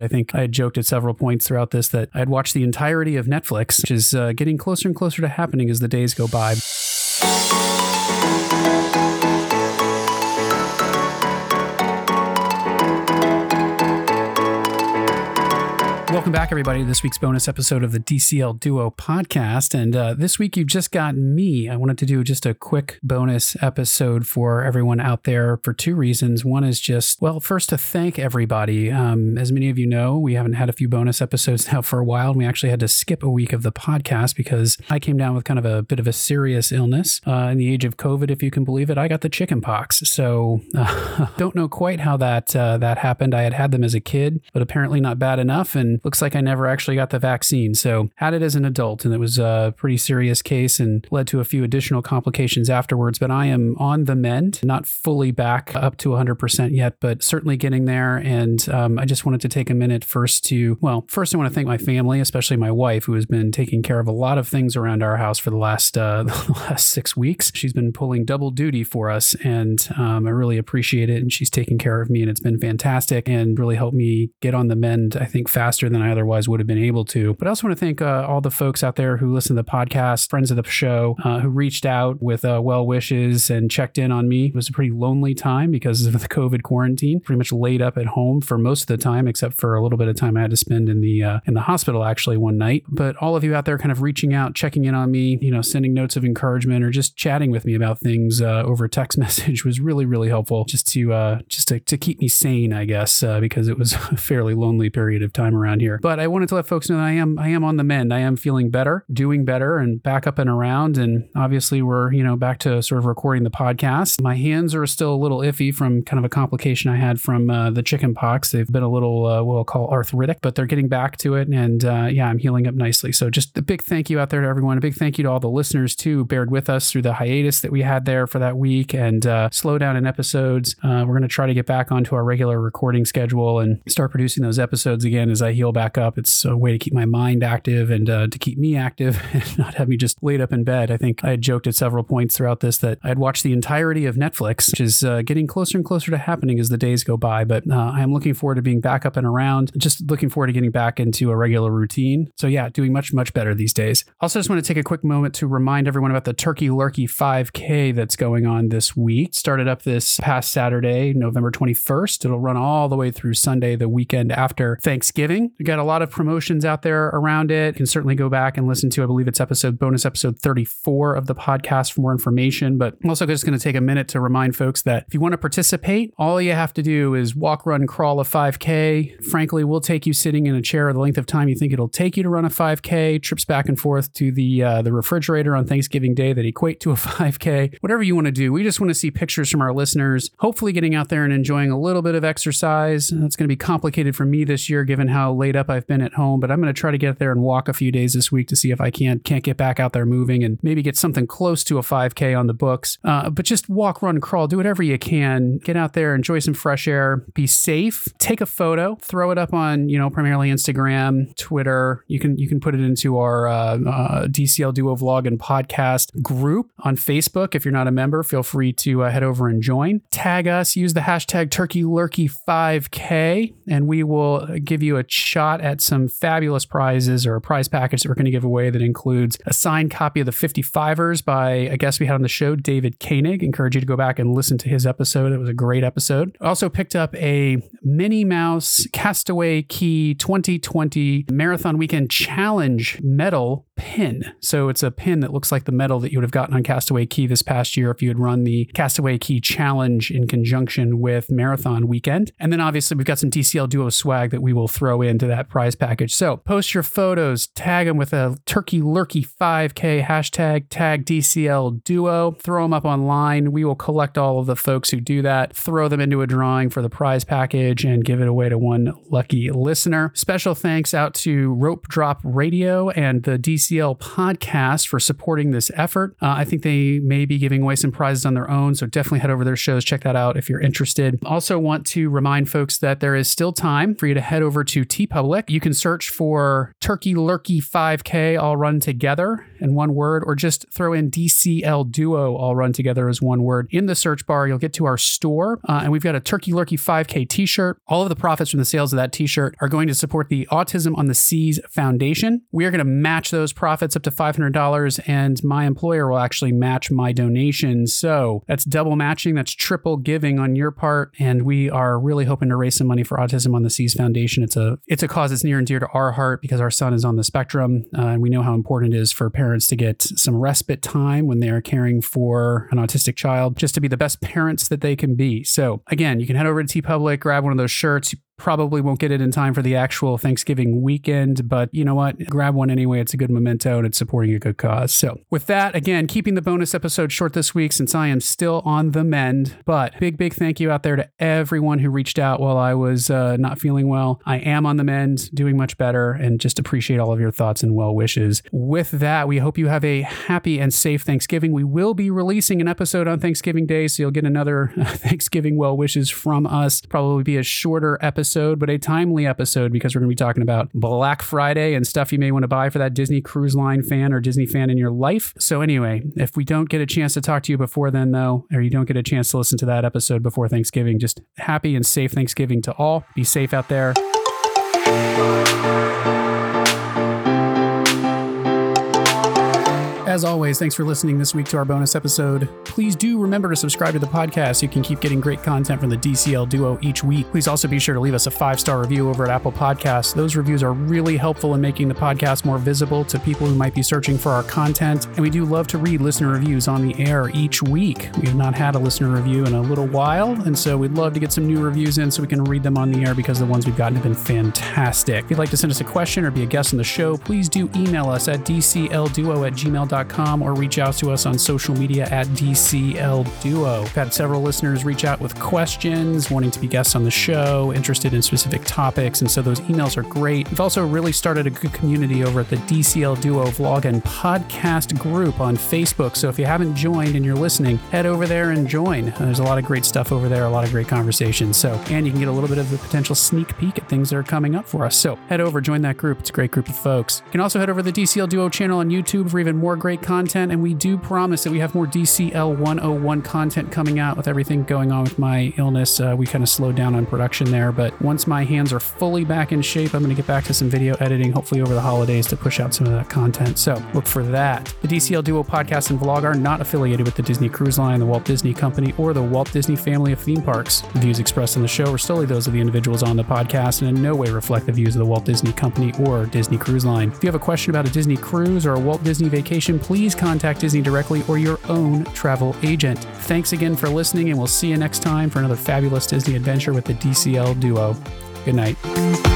I think I had joked at several points throughout this that I had watched the entirety of Netflix, which is uh, getting closer and closer to happening as the days go by. Welcome back, everybody, to this week's bonus episode of the DCL Duo podcast. And uh, this week, you've just got me. I wanted to do just a quick bonus episode for everyone out there for two reasons. One is just, well, first to thank everybody. Um, as many of you know, we haven't had a few bonus episodes now for a while, and we actually had to skip a week of the podcast because I came down with kind of a bit of a serious illness uh, in the age of COVID, if you can believe it. I got the chicken pox. So uh, don't know quite how that uh, that happened. I had had them as a kid, but apparently not bad enough. And looks like I never actually got the vaccine. So had it as an adult, and it was a pretty serious case and led to a few additional complications afterwards. But I am on the mend, not fully back up to 100% yet, but certainly getting there. And um, I just wanted to take a minute first to, well, first I want to thank my family, especially my wife, who has been taking care of a lot of things around our house for the last uh, the last six weeks. She's been pulling double duty for us, and um, I really appreciate it. And she's taking care of me, and it's been fantastic and really helped me get on the mend. I think faster than I otherwise would have been able to. But I also want to thank uh, all the folks out there who listen to the podcast, friends of the show, uh, who reached out with uh, well wishes and checked in on me. It was a pretty lonely time because of the COVID quarantine. Pretty much laid up at home for most of the time, except for a little bit of time I had to spend in the uh, in the hospital actually one night. But all of you out there, kind of reaching out, checking in on me, you know, sending notes of encouragement or just chatting with me about things uh, over text message was really really helpful. Just to uh, just to, to keep me sane, I guess, because it was a fairly lonely period of time around here. But I wanted to let folks know that I am I am on the mend. I am feeling better, doing better, and back up and around. And obviously, we're you know back to sort of recording the podcast. My hands are still a little iffy from kind of a complication I had from uh, the chicken pox. They've been a little uh, we'll call arthritic, but they're getting back to it. And uh, yeah, I'm healing up nicely. So just a big thank you out there to everyone. A big thank you to all the listeners too. Bared with us through the hiatus that we had there for that week and uh, slow down in episodes. Uh, we're going to try to get back onto our regular recording schedule and start producing those episodes again as I heal back up. It's a way to keep my mind active and uh, to keep me active and not have me just laid up in bed. I think I had joked at several points throughout this that I had watched the entirety of Netflix, which is uh, getting closer and closer to happening as the days go by. But uh, I am looking forward to being back up and around, just looking forward to getting back into a regular routine. So, yeah, doing much, much better these days. Also, just want to take a quick moment to remind everyone about the Turkey Lurkey 5K that's going on this week. Started up this past Saturday, November 21st. It'll run all the way through Sunday, the weekend after Thanksgiving. We got a lot of promotions out there around it. You can certainly go back and listen to, I believe it's episode bonus episode 34 of the podcast for more information. But I'm also just going to take a minute to remind folks that if you want to participate, all you have to do is walk, run, crawl a 5K. Frankly, we'll take you sitting in a chair the length of time you think it'll take you to run a 5K, trips back and forth to the uh, the refrigerator on Thanksgiving Day that equate to a 5K, whatever you want to do. We just want to see pictures from our listeners, hopefully getting out there and enjoying a little bit of exercise. That's going to be complicated for me this year given how laid up I've been at home, but I'm going to try to get there and walk a few days this week to see if I can't can't get back out there moving and maybe get something close to a 5K on the books. Uh, but just walk, run, crawl, do whatever you can. Get out there, enjoy some fresh air, be safe. Take a photo, throw it up on you know primarily Instagram, Twitter. You can you can put it into our uh, uh, DCL Duo vlog and podcast group on Facebook. If you're not a member, feel free to uh, head over and join. Tag us. Use the hashtag Turkey Lurkey 5K, and we will give you a shot at some fabulous prizes or a prize package that we're going to give away that includes a signed copy of the 55ers by a guest we had on the show, David Koenig. Encourage you to go back and listen to his episode. It was a great episode. Also picked up a Minnie Mouse Castaway Cay 2020 Marathon Weekend Challenge medal pin. So it's a pin that looks like the medal that you would have gotten on Castaway Cay this past year if you had run the Castaway Cay Challenge in conjunction with Marathon Weekend. And then obviously we've got some DCL Duo swag that we will throw into that prize package. So post your photos, tag them with a Turkey Lurkey 5K hashtag, tag DCL Duo, throw them up online. We will collect all of the folks who do that, throw them into a drawing for the prize package, and give it away to one lucky listener. Special thanks out to Rope Drop Radio and the DC DCL podcast for supporting this effort. Uh, I think they may be giving away some prizes on their own, so definitely head over their shows, check that out if you're interested. Also, want to remind folks that there is still time for you to head over to TeePublic. You can search for Turkey Lurkey 5K all run together in one word, or just throw in DCL Duo all run together as one word in the search bar. You'll get to our store, uh, and we've got a Turkey Lurkey 5K t shirt. All of the profits from the sales of that t shirt are going to support the Autism on the Seas Foundation. We are going to match those profits up to $500, and my employer will actually match my donation. So that's double matching, that's triple giving on your part, and we are really hoping to raise some money for Autism on the Seas Foundation. It's a it's a cause that's near and dear to our heart because our son is on the spectrum, uh, and we know how important it is for parents to get some respite time when they are caring for an autistic child, just to be the best parents that they can be. So again, you can head over to TeePublic, grab one of those shirts probably won't get it in time for the actual Thanksgiving weekend, but you know what? Grab one anyway. It's a good memento and it's supporting a good cause. So, with that, again, keeping the bonus episode short this week since I am still on the mend, but big, big thank you out there to everyone who reached out while I was uh, not feeling well. I am on the mend, doing much better, and just appreciate all of your thoughts and well wishes. With that, we hope you have a happy and safe Thanksgiving. We will be releasing an episode on Thanksgiving Day, so you'll get another Thanksgiving well wishes from us. Probably be a shorter episode episode, but a timely episode because we're going to be talking about Black Friday and stuff you may want to buy for that Disney Cruise Line fan or Disney fan in your life. So, anyway, if we don't get a chance to talk to you before then, though, or you don't get a chance to listen to that episode before Thanksgiving, just happy and safe Thanksgiving to all. Be safe out there. As always, thanks for listening this week to our bonus episode. Please do remember to subscribe to the podcast so you can keep getting great content from the DCL Duo each week. Please also be sure to leave us a five star review over at Apple Podcasts. Those reviews are really helpful in making the podcast more visible to people who might be searching for our content. And we do love to read listener reviews on the air each week. We have not had a listener review in a little while, and so we'd love to get some new reviews in so we can read them on the air because the ones we've gotten have been fantastic. If you'd like to send us a question or be a guest on the show, please do email us at dclduo at gmail.com or reach out to us on social media at DCL Duo. We've had several listeners reach out with questions, wanting to be guests on the show, interested in specific topics, and so those emails are great. We've also really started a good community over at the DCL Duo vlog and podcast group on Facebook. So if you haven't joined and you're listening, head over there and join. There's a lot of great stuff over there, a lot of great conversations. So, and you can get a little bit of a potential sneak peek at things that are coming up for us. So head over, join that group. It's a great group of folks. You can also head over to the DCL Duo channel on YouTube for even more great great content, and we do promise that we have more DCL 101 content coming out with everything going on with my illness. Uh, we kind of slowed down on production there, but once my hands are fully back in shape, I'm going to get back to some video editing, hopefully over the holidays, to push out some of that content. So look for that. The DCL Duo podcast and vlog are not affiliated with the Disney Cruise Line, the Walt Disney Company, or the Walt Disney family of theme parks. The views expressed in the show are solely those of the individuals on the podcast and in no way reflect the views of the Walt Disney Company or Disney Cruise Line. If you have a question about a Disney cruise or a Walt Disney vacation, please contact Disney directly or your own travel agent. Thanks again for listening, and we'll see you next time for another fabulous Disney adventure with the DCL Duo. Good night.